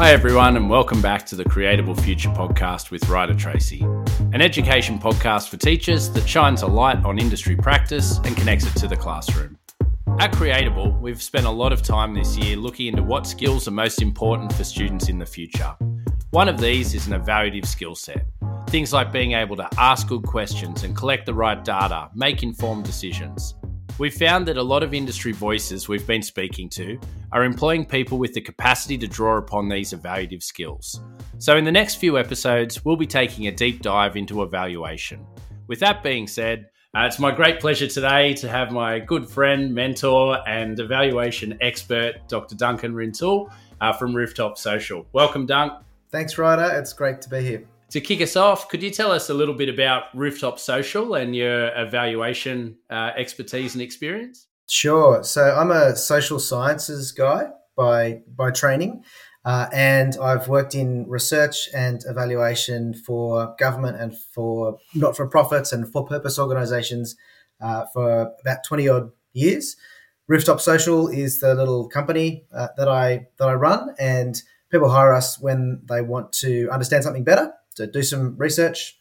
Hi, everyone, and welcome back to the Creatable Future podcast with Ryder Tracy, an education podcast for teachers that shines a light on industry practice and connects it to the classroom. At Creatable, we've spent a lot of time this year looking into what skills are most important for students in the future. One of these is an evaluative skill set. Things like being able to ask good questions and collect the right data, make informed decisions. We've found that a lot of industry voices we've been speaking to are employing people with the capacity to draw upon these evaluative skills. So, in the next few episodes, we'll be taking a deep dive into evaluation. With that being said, uh, it's my great pleasure today to have my good friend, mentor, and evaluation expert, Dr. Duncan Rintoul uh, from Rooftop Social. Welcome, Dunk. Thanks, Ryder. It's great to be here. To kick us off, could you tell us a little bit about Rooftop Social and your evaluation uh, expertise and experience? Sure. So I'm a social sciences guy by by training, uh, and I've worked in research and evaluation for government and for not for profits and for purpose organisations uh, for about twenty odd years. Rooftop Social is the little company uh, that I that I run, and people hire us when they want to understand something better to do some research,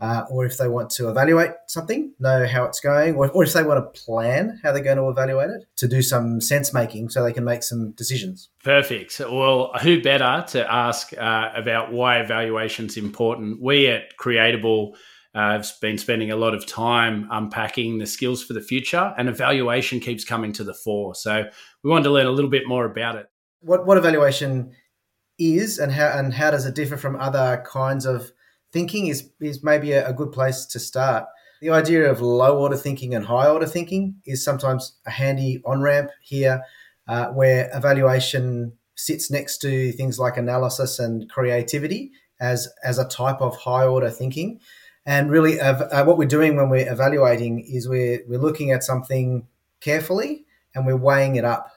uh, or if they want to evaluate something, know how it's going, or, or if they want to plan how they're going to evaluate it, to do some sense making so they can make some decisions. Perfect. Well, who better to ask uh, about why evaluation is important? We at Creatable uh, have been spending a lot of time unpacking the skills for the future, and evaluation keeps coming to the fore. So we wanted to learn a little bit more about it. What, what evaluation is and how and how does it differ from other kinds of thinking is is maybe a, a good place to start. The idea of low order thinking and high order thinking is sometimes a handy on ramp here, uh, where evaluation sits next to things like analysis and creativity as as a type of high order thinking. And really, uh, what we're doing when we're evaluating is we're we're looking at something carefully and we're weighing it up.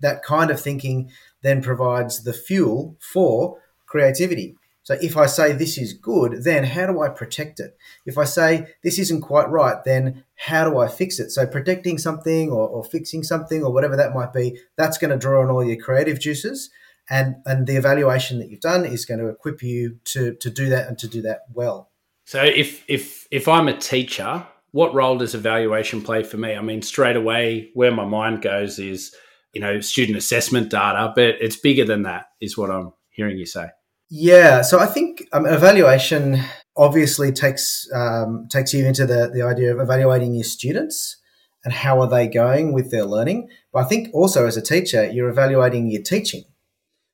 That kind of thinking then provides the fuel for creativity. So if I say this is good, then how do I protect it? If I say this isn't quite right, then how do I fix it? So protecting something or, or fixing something or whatever that might be, that's going to draw on all your creative juices. And, and the evaluation that you've done is going to equip you to, to do that and to do that well. So if if if I'm a teacher, what role does evaluation play for me? I mean, straight away, where my mind goes is you know student assessment data, but it's bigger than that, is what I'm hearing you say. Yeah, so I think um, evaluation obviously takes um, takes you into the the idea of evaluating your students and how are they going with their learning. But I think also as a teacher, you're evaluating your teaching.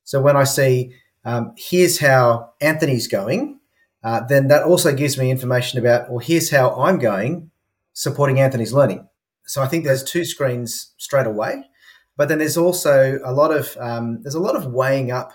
So when I see um, here's how Anthony's going, uh, then that also gives me information about well here's how I'm going supporting Anthony's learning. So I think there's two screens straight away. But then there's also a lot of um, there's a lot of weighing up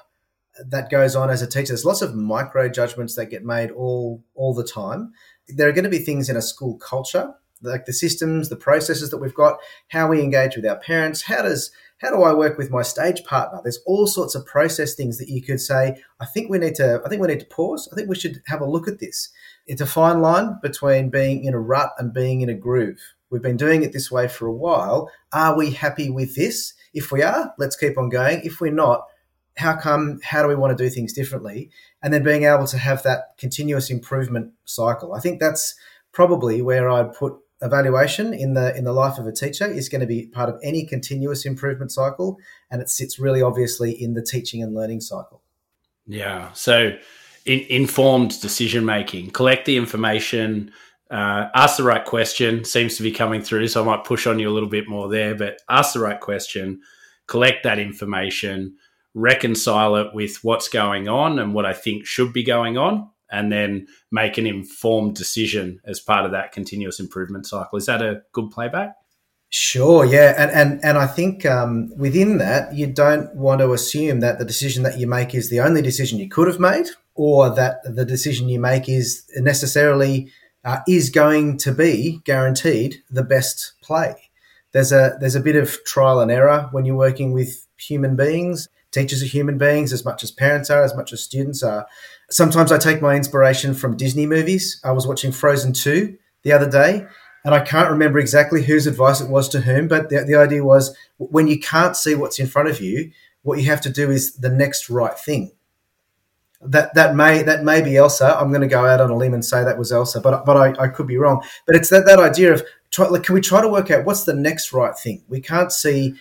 that goes on as a teacher. There's lots of micro judgments that get made all all the time. There are going to be things in a school culture, like the systems, the processes that we've got, how we engage with our parents, how does how do I work with my stage partner? There's all sorts of process things that you could say. I think we need to. I think we need to pause. I think we should have a look at this. It's a fine line between being in a rut and being in a groove. We've been doing it this way for a while. Are we happy with this? If we are, let's keep on going. If we're not, how come? How do we want to do things differently? And then being able to have that continuous improvement cycle. I think that's probably where I'd put evaluation in the in the life of a teacher is going to be part of any continuous improvement cycle and it sits really obviously in the teaching and learning cycle yeah so in, informed decision making collect the information uh, ask the right question seems to be coming through, so I might push on you a little bit more there. But ask the right question, collect that information, reconcile it with what's going on and what I think should be going on, and then make an informed decision as part of that continuous improvement cycle. Is that a good playback? Sure, yeah, and and and I think um, within that, you don't want to assume that the decision that you make is the only decision you could have made, or that the decision you make is necessarily uh, is going to be guaranteed the best play. There's a there's a bit of trial and error when you're working with human beings. Teachers are human beings as much as parents are, as much as students are. Sometimes I take my inspiration from Disney movies. I was watching Frozen 2 the other day, and I can't remember exactly whose advice it was to whom, but the, the idea was when you can't see what's in front of you, what you have to do is the next right thing. That that may that may be Elsa. I'm going to go out on a limb and say that was Elsa, but but I, I could be wrong. But it's that that idea of try, like, can we try to work out what's the next right thing? We can't see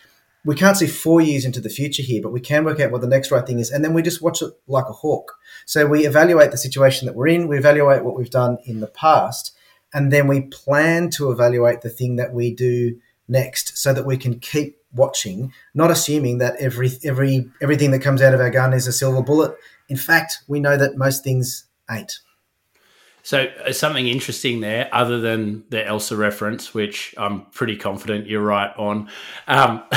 we can't see four years into the future here, but we can work out what the next right thing is, and then we just watch it like a hawk. So we evaluate the situation that we're in, we evaluate what we've done in the past, and then we plan to evaluate the thing that we do next, so that we can keep watching, not assuming that every every everything that comes out of our gun is a silver bullet in fact, we know that most things ain't. So, uh, something interesting there, other than the Elsa reference, which I'm pretty confident you're right on. Um,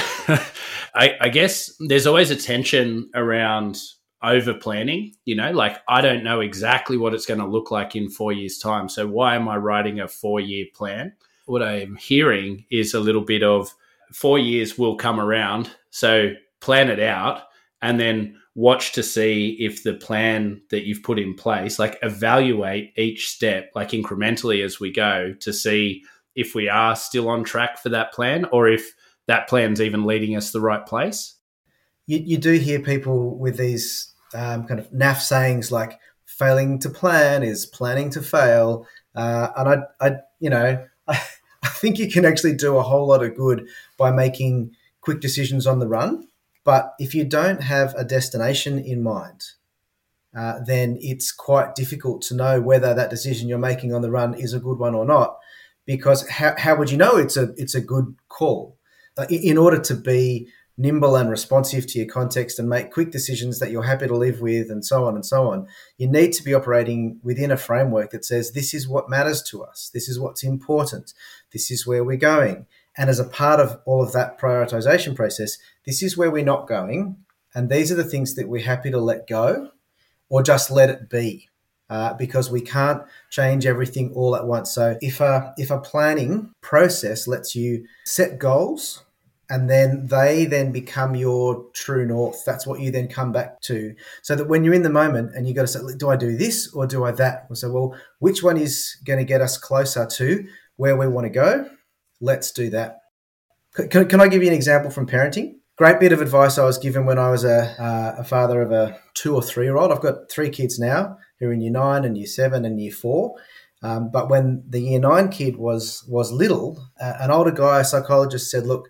I, I, guess there's always a tension around over planning. You know, like I don't know exactly what it's going to look like in four years' time. So, why am I writing a four year plan? What I'm hearing is a little bit of four years will come around. So, plan it out and then watch to see if the plan that you've put in place, like evaluate each step, like incrementally as we go to see if we are still on track for that plan or if that plan's even leading us the right place. You, you do hear people with these um, kind of naff sayings like failing to plan is planning to fail. Uh, and I, I, you know, I, I think you can actually do a whole lot of good by making quick decisions on the run but if you don't have a destination in mind, uh, then it's quite difficult to know whether that decision you're making on the run is a good one or not. Because how, how would you know it's a it's a good call? Uh, in order to be nimble and responsive to your context and make quick decisions that you're happy to live with, and so on and so on, you need to be operating within a framework that says this is what matters to us, this is what's important, this is where we're going, and as a part of all of that prioritization process, this is where we're not going. And these are the things that we're happy to let go or just let it be. Uh, because we can't change everything all at once. So if a if a planning process lets you set goals and then they then become your true north, that's what you then come back to. So that when you're in the moment and you've got to say, do I do this or do I that? So well, which one is going to get us closer to where we want to go? let's do that. Can, can I give you an example from parenting? Great bit of advice I was given when I was a, uh, a father of a two or three year old. I've got three kids now who are in year nine and year seven and year four. Um, but when the year nine kid was was little, uh, an older guy, a psychologist, said, "Look,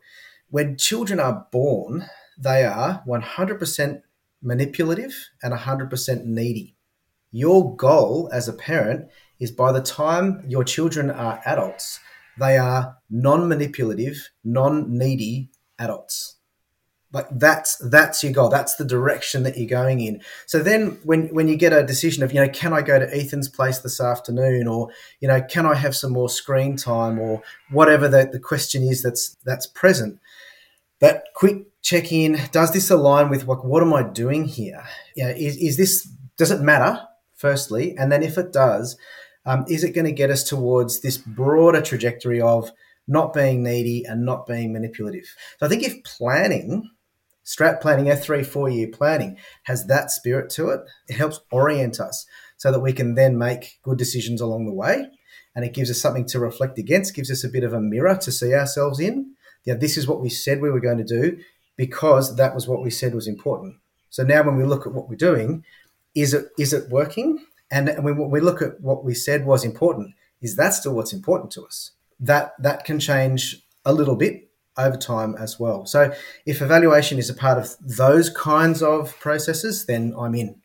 when children are born, they are 100% manipulative and 100% needy. Your goal as a parent is by the time your children are adults, they are non-manipulative, non-needy adults. Like that's that's your goal. That's the direction that you're going in. So then, when when you get a decision of you know, can I go to Ethan's place this afternoon, or you know, can I have some more screen time, or whatever the, the question is that's that's present. That quick check in does this align with what what am I doing here? You know, is, is this does it matter? Firstly, and then if it does, um, is it going to get us towards this broader trajectory of not being needy and not being manipulative? So I think if planning, strat planning, a three, four year planning has that spirit to it, it helps orient us so that we can then make good decisions along the way. And it gives us something to reflect against, gives us a bit of a mirror to see ourselves in. Yeah, this is what we said we were going to do because that was what we said was important. So now when we look at what we're doing, is it is it working? And when we look at what we said was important, is that still what's important to us? That that can change a little bit over time as well. So if evaluation is a part of those kinds of processes, then I'm in.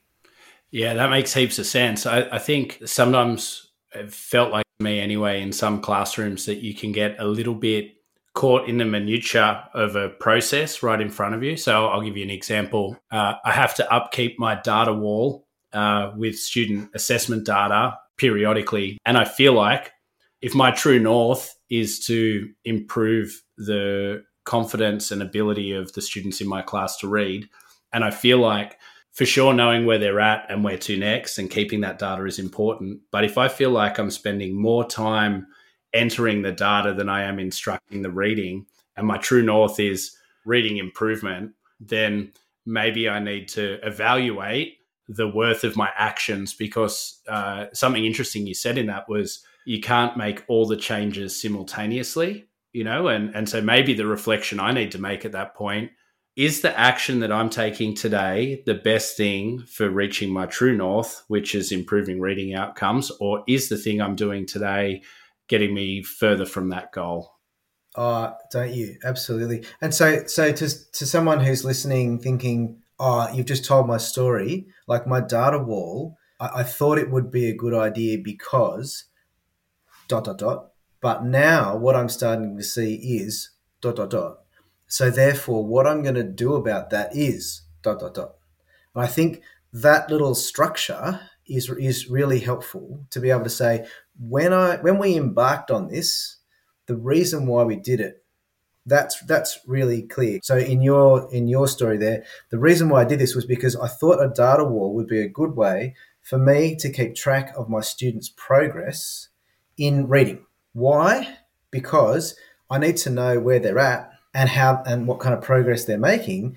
Yeah, that makes heaps of sense. I, I think sometimes it felt like me anyway in some classrooms that you can get a little bit caught in the minutia of a process right in front of you. So I'll give you an example. Uh, I have to upkeep my data wall uh, with student assessment data periodically. And I feel like if my true north is to improve the confidence and ability of the students in my class to read, and I feel like for sure knowing where they're at and where to next and keeping that data is important. But if I feel like I'm spending more time entering the data than I am instructing the reading, and my true north is reading improvement, then maybe I need to evaluate the worth of my actions because uh, something interesting you said in that was you can't make all the changes simultaneously you know and and so maybe the reflection i need to make at that point is the action that I'm taking today the best thing for reaching my true north, which is improving reading outcomes, or is the thing I'm doing today getting me further from that goal? Oh, don't you? Absolutely. And so, so to to someone who's listening, thinking, "Oh, you've just told my story," like my data wall. I, I thought it would be a good idea because dot dot dot. But now, what I'm starting to see is dot dot dot so therefore, what I'm going to do about that is dot dot dot. And I think that little structure is is really helpful to be able to say when I when we embarked on this, the reason why we did it. That's that's really clear. So in your in your story there, the reason why I did this was because I thought a data wall would be a good way for me to keep track of my students' progress in reading. Why? Because I need to know where they're at and how and what kind of progress they're making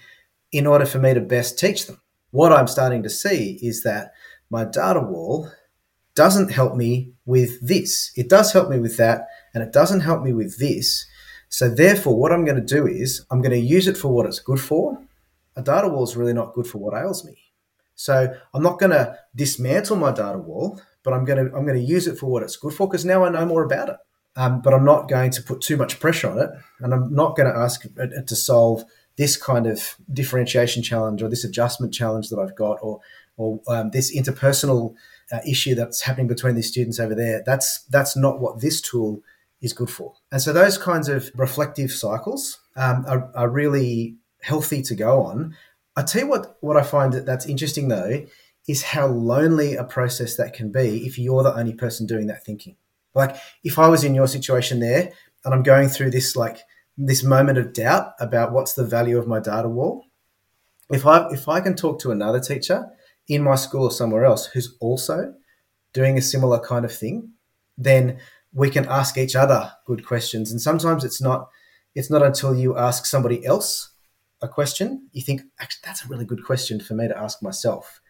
in order for me to best teach them. What I'm starting to see is that my data wall doesn't help me with this. It does help me with that, and it doesn't help me with this. So therefore, what I'm going to do is I'm going to use it for what it's good for. A data wall is really not good for what ails me. So I'm not going to dismantle my data wall, but I'm going to I'm going to use it for what it's good for because now I know more about it um, but I'm not going to put too much pressure on it, and I'm not going to ask it to solve this kind of differentiation challenge or this adjustment challenge that I've got, or or um, this interpersonal uh, issue that's happening between these students over there. That's that's not what this tool is good for. And so those kinds of reflective cycles um, are, are really healthy to go on. I tell you what, what I find that that's interesting though is how lonely a process that can be if you're the only person doing that thinking. Like if I was in your situation there and I'm going through this like this moment of doubt about what's the value of my data wall, if I if I can talk to another teacher in my school or somewhere else who's also doing a similar kind of thing, then we can ask each other good questions. And sometimes it's not it's not until you ask somebody else a question you think actually that's a really good question for me to ask myself.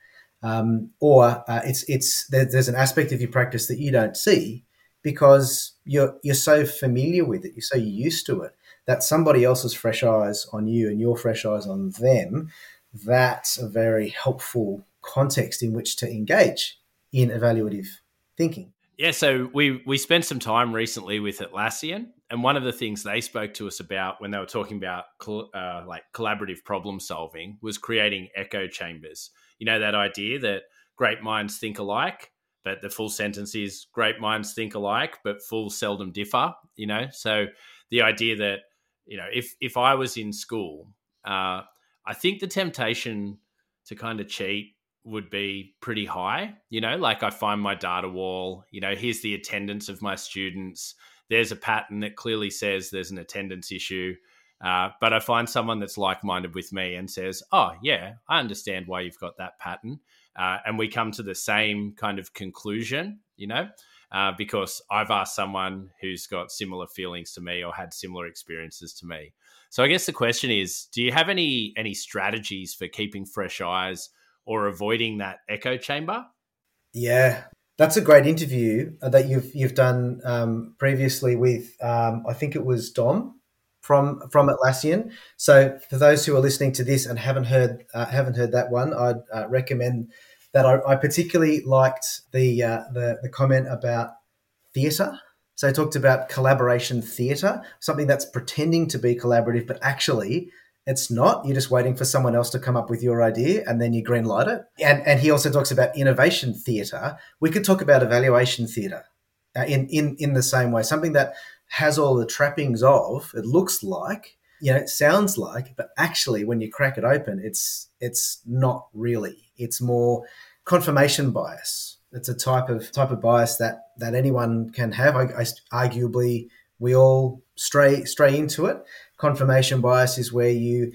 Um, or uh, it's it's there, there's an aspect of your practice that you don't see because you're you're so familiar with it, you're so used to it that somebody else's fresh eyes on you and your fresh eyes on them, that's a very helpful context in which to engage in evaluative thinking. Yeah, so we we spent some time recently with Atlassian, and one of the things they spoke to us about when they were talking about uh, like collaborative problem solving was creating echo chambers. You know that idea that great minds think alike, but the full sentence is great minds think alike, but fools seldom differ. You know, so the idea that you know, if if I was in school, uh, I think the temptation to kind of cheat would be pretty high. You know, like I find my data wall. You know, here's the attendance of my students. There's a pattern that clearly says there's an attendance issue. Uh, but I find someone that's like minded with me and says, Oh, yeah, I understand why you've got that pattern uh, and we come to the same kind of conclusion, you know, uh, because I've asked someone who's got similar feelings to me or had similar experiences to me. So I guess the question is, do you have any any strategies for keeping fresh eyes or avoiding that echo chamber? Yeah, that's a great interview uh, that you've you've done um, previously with um, I think it was Dom from from Atlassian. So for those who are listening to this and haven't heard uh, haven't heard that one, I'd uh, recommend that I, I particularly liked the, uh, the, the comment about theatre. So I talked about collaboration theatre, something that's pretending to be collaborative, but actually it's not. You're just waiting for someone else to come up with your idea and then you green light it. And, and he also talks about innovation theatre. We could talk about evaluation theatre uh, in, in, in the same way, something that has all the trappings of, it looks like, you know, it sounds like, but actually when you crack it open, it's it's not really. It's more confirmation bias. It's a type of type of bias that that anyone can have. I, I, arguably, we all stray stray into it. Confirmation bias is where you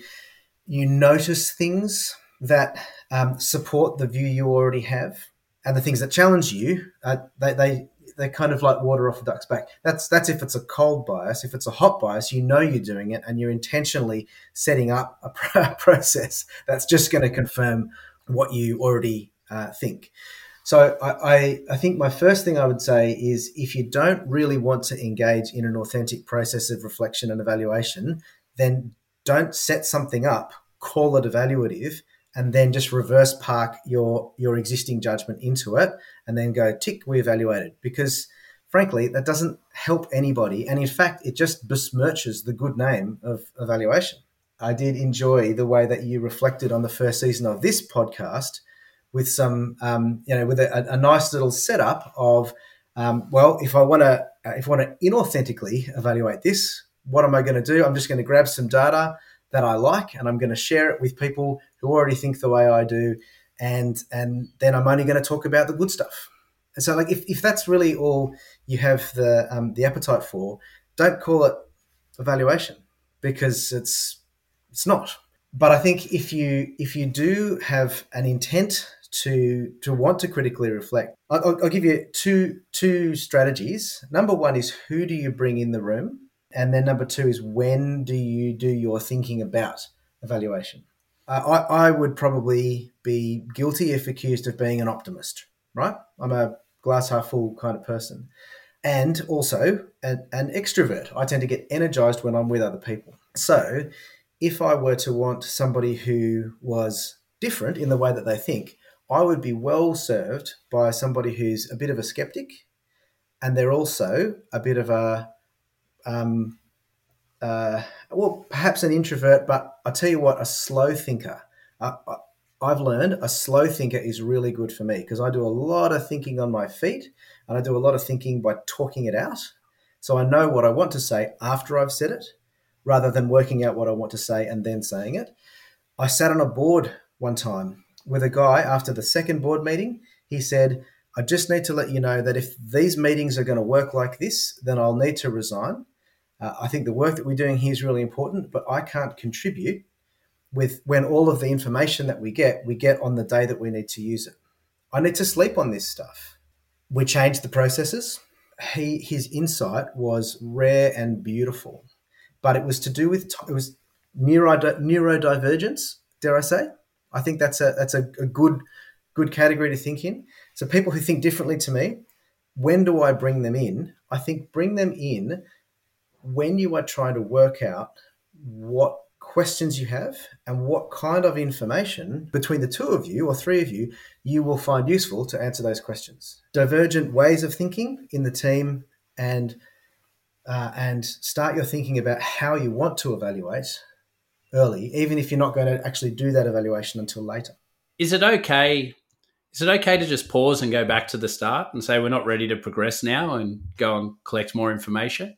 you notice things that um, support the view you already have, and the things that challenge you, uh, they, they they're kind of like water off a duck's back. That's that's if it's a cold bias. If it's a hot bias, you know you're doing it, and you're intentionally setting up a process that's just going to confirm what you already uh, think. So I, I, I, think my first thing I would say is if you don't really want to engage in an authentic process of reflection and evaluation, then don't set something up call it evaluative and then just reverse park your your existing judgment into it and then go tick we evaluated. Because frankly that doesn't help anybody. And in fact it just besmirches the good name of evaluation. I did enjoy the way that you reflected on the first season of this podcast with some um, you know with a, a, nice little setup of um, well if i want to if i want to inauthentically evaluate this what am i going to do? I'm just going to grab some data that I like, and I'm going to share it with people who already think the way I do, and and then I'm only going to talk about the good stuff. And so, like, if, if that's really all you have the um, the appetite for, don't call it evaluation because it's it's not. But I think if you if you do have an intent to to want to critically reflect, I'll, I'll give you two two strategies. Number one is who do you bring in the room and then number two is when do you do your thinking about evaluation? Uh, I, I would probably be guilty if accused of being an optimist, right? I'm a glass half full kind of person. And also an, an extrovert. I tend to get energized when I'm with other people. So if I were to want somebody who was different in the way that they think, I would be well served by somebody who's a bit of a skeptic and they're also a bit of a um, uh, well, perhaps an introvert, but I tell you what, a slow thinker. Uh, I've learned a slow thinker is really good for me because I do a lot of thinking on my feet and I do a lot of thinking by talking it out. So I know what I want to say after I've said it rather than working out what I want to say and then saying it. I sat on a board one time with a guy after the second board meeting. He said, I just need to let you know that if these meetings are going to work like this, then I'll need to resign uh, I think the work that we're doing here is really important, but I can't contribute with when all of the information that we get, we get on the day that we need to use it. I need to sleep on this stuff. We changed the processes. He, his insight was rare and beautiful, but it was to do with it was neuro, neurodivergence. Dare I say? I think that's a that's a, a good good category to think in. So people who think differently to me, when do I bring them in? I think bring them in when you are trying to work out what questions you have and what kind of information between the two of you or three of you you will find useful to answer those questions. Divergent ways of thinking in the team and uh, and start your thinking about how you want to evaluate early, even if you're not going to actually do that evaluation until later. Is it okay? Is it okay to just pause and go back to the start and say we're not ready to progress now and go and collect more information?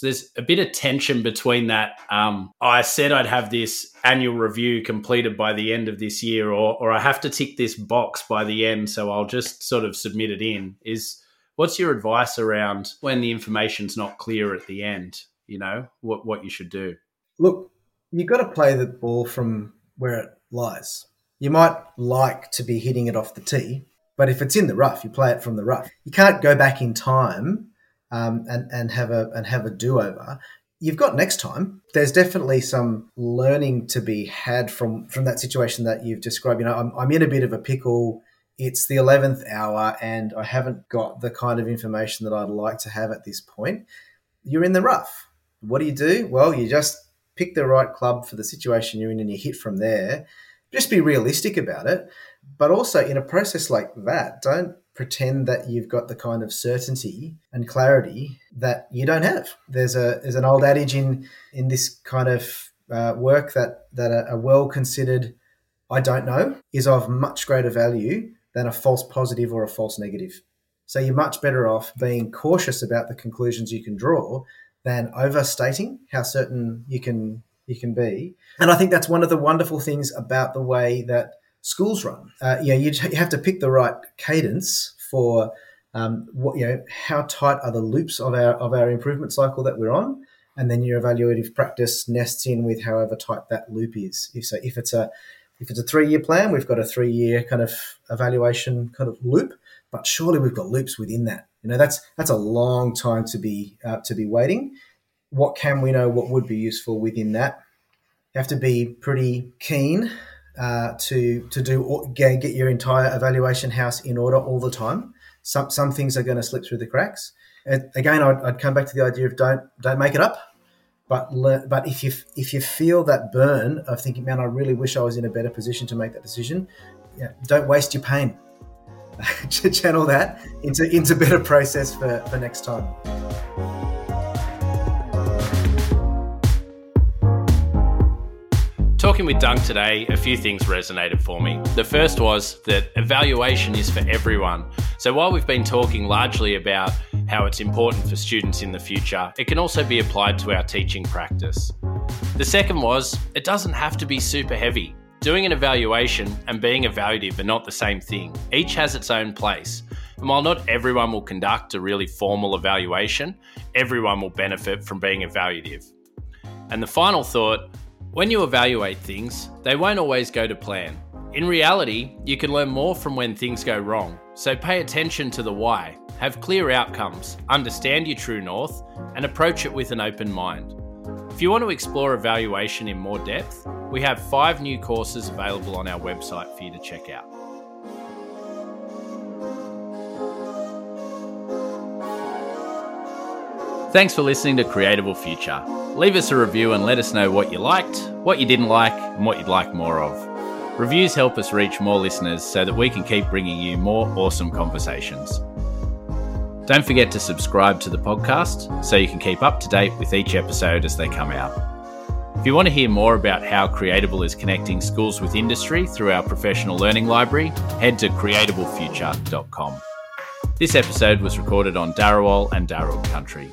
There's a bit of tension between that. Um, I said I'd have this annual review completed by the end of this year, or or I have to tick this box by the end, so I'll just sort of submit it in. Is what's your advice around when the information's not clear at the end? You know what what you should do. Look, you've got to play the ball from where it lies. You might like to be hitting it off the tee, but if it's in the rough, you play it from the rough. You can't go back in time um, and and have a and have a do over. You've got next time. There's definitely some learning to be had from from that situation that you've described. You know, I'm, I'm in a bit of a pickle. It's the eleventh hour, and I haven't got the kind of information that I'd like to have at this point. You're in the rough. What do you do? Well, you just pick the right club for the situation you're in, and you hit from there. Just be realistic about it, but also in a process like that, don't pretend that you've got the kind of certainty and clarity that you don't have. There's a there's an old adage in in this kind of uh, work that that a, a well considered I don't know is of much greater value than a false positive or a false negative. So you're much better off being cautious about the conclusions you can draw than overstating how certain you can you can be. And I think that's one of the wonderful things about the way that schools run. Uh, you know, you, you have to pick the right cadence for um, what you know how tight are the loops of our of our improvement cycle that we're on, and then your evaluative practice nests in with however tight that loop is. If so, if it's a if it's a three year plan, we've got a three year kind of evaluation kind of loop, but surely we've got loops within that. You know, that's that's a long time to be uh, to be waiting. What can we know? What would be useful within that? You have to be pretty keen uh, to to do get, your entire evaluation house in order all the time. Some some things are going to slip through the cracks. again, I'd, I'd, come back to the idea of don't don't make it up, But le- but if you if you feel that burn of thinking, man, I really wish I was in a better position to make that decision, yeah, don't waste your pain. Channel that into into better process for, for next time. Talking with Dunk today, a few things resonated for me. The first was that evaluation is for everyone. So while we've been talking largely about how it's important for students in the future, it can also be applied to our teaching practice. The second was it doesn't have to be super heavy. Doing an evaluation and being evaluative are not the same thing. Each has its own place. And while not everyone will conduct a really formal evaluation, everyone will benefit from being evaluative. And the final thought when you evaluate things, they won't always go to plan. In reality, you can learn more from when things go wrong, so pay attention to the why, have clear outcomes, understand your true north, and approach it with an open mind. If you want to explore evaluation in more depth, we have five new courses available on our website for you to check out. Thanks for listening to Creatable Future. Leave us a review and let us know what you liked, what you didn't like, and what you'd like more of. Reviews help us reach more listeners so that we can keep bringing you more awesome conversations. Don't forget to subscribe to the podcast so you can keep up to date with each episode as they come out. If you want to hear more about how Creatable is connecting schools with industry through our professional learning library, head to creatablefuture.com. This episode was recorded on Darawal and Darug country.